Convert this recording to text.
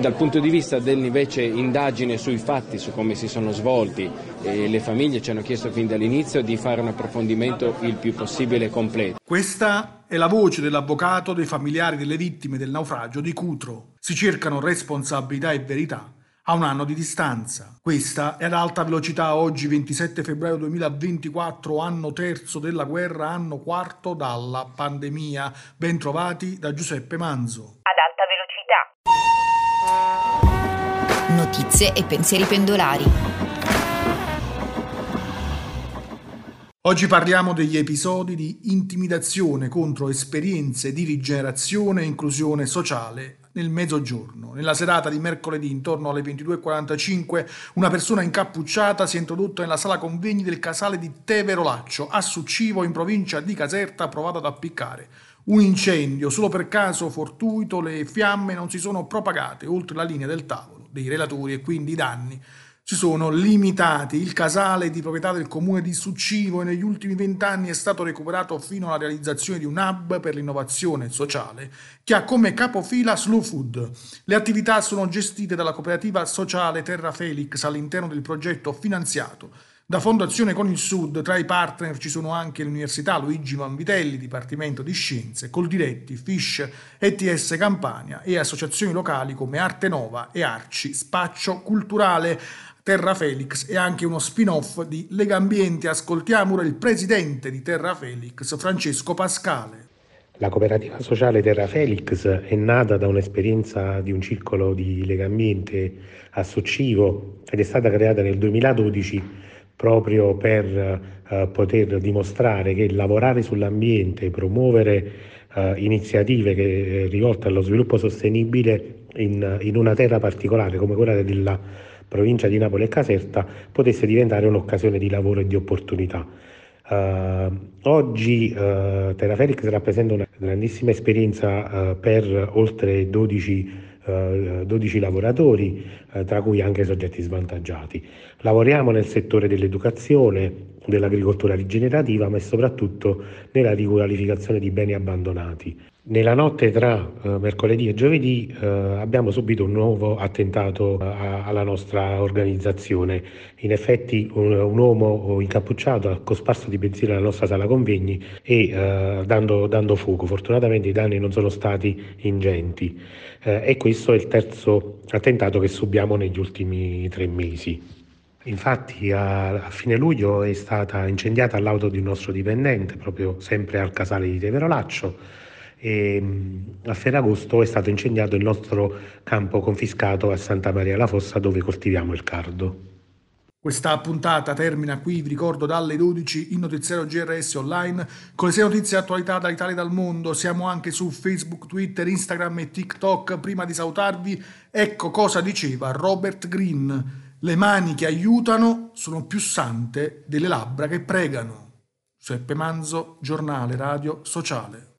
Dal punto di vista dell'invece indagine sui fatti, su come si sono svolti, le famiglie ci hanno chiesto fin dall'inizio di fare un approfondimento il più possibile completo. Questa è la voce dell'avvocato dei familiari delle vittime del naufragio di Cutro. Si cercano responsabilità e verità a un anno di distanza. Questa è ad alta velocità oggi 27 febbraio 2024, anno terzo della guerra, anno quarto dalla pandemia. Ben trovati da Giuseppe Manzo. Notizie e pensieri pendolari. Oggi parliamo degli episodi di intimidazione contro esperienze di rigenerazione e inclusione sociale nel mezzogiorno. Nella serata di mercoledì intorno alle 22.45 una persona incappucciata si è introdotta nella sala convegni del casale di Teverolaccio a Succivo in provincia di Caserta provata ad appiccare. Un incendio, solo per caso fortuito le fiamme non si sono propagate oltre la linea del tavolo dei relatori e quindi i danni si sono limitati. Il casale di proprietà del comune di Succivo negli ultimi vent'anni è stato recuperato fino alla realizzazione di un hub per l'innovazione sociale che ha come capofila Slow Food. Le attività sono gestite dalla cooperativa sociale Terra Felix all'interno del progetto finanziato da Fondazione con il Sud, tra i partner ci sono anche l'Università Luigi Vanvitelli, Dipartimento di Scienze, Coldiretti, Fish, ETS Campania e associazioni locali come Arte Nova e Arci, Spaccio Culturale. Terra Felix è anche uno spin-off di Lega Ambiente. Ascoltiamo ora il presidente di Terra Felix, Francesco Pascale. La cooperativa sociale Terra Felix è nata da un'esperienza di un circolo di Lega Ambiente a Socivo ed è stata creata nel 2012 proprio per eh, poter dimostrare che lavorare sull'ambiente, promuovere eh, iniziative che, eh, rivolte allo sviluppo sostenibile in, in una terra particolare come quella della provincia di Napoli e Caserta potesse diventare un'occasione di lavoro e di opportunità. Uh, oggi uh, Terra Felix rappresenta una grandissima esperienza uh, per oltre 12 12 lavoratori, tra cui anche soggetti svantaggiati. Lavoriamo nel settore dell'educazione, dell'agricoltura rigenerativa, ma soprattutto nella riqualificazione di beni abbandonati. Nella notte tra uh, mercoledì e giovedì uh, abbiamo subito un nuovo attentato uh, alla nostra organizzazione. In effetti un, un, uomo incappucciato ha cosparso di benzina la nostra sala convegni e dando, dando, fuoco. Fortunatamente i danni non sono stati ingenti e questo è il terzo attentato che subiamo negli ultimi tre mesi. Infatti a, a, fine luglio è stata incendiata l'auto di un nostro dipendente, proprio sempre al casale di Teverolaccio e mm, a Ferragosto è stato incendiato il nostro campo confiscato a Santa Maria la Fossa dove coltiviamo il cardo. Questa puntata termina qui, vi ricordo dalle 12 in notiziario GRS online con le sei notizie attualità dall'Italia e dal mondo. Siamo anche su Facebook, Twitter, Instagram e TikTok. Prima di salutarvi, ecco cosa diceva Robert Greene. Le mani che aiutano sono più sante delle labbra che pregano. Seppe Manzo, giornale radio sociale.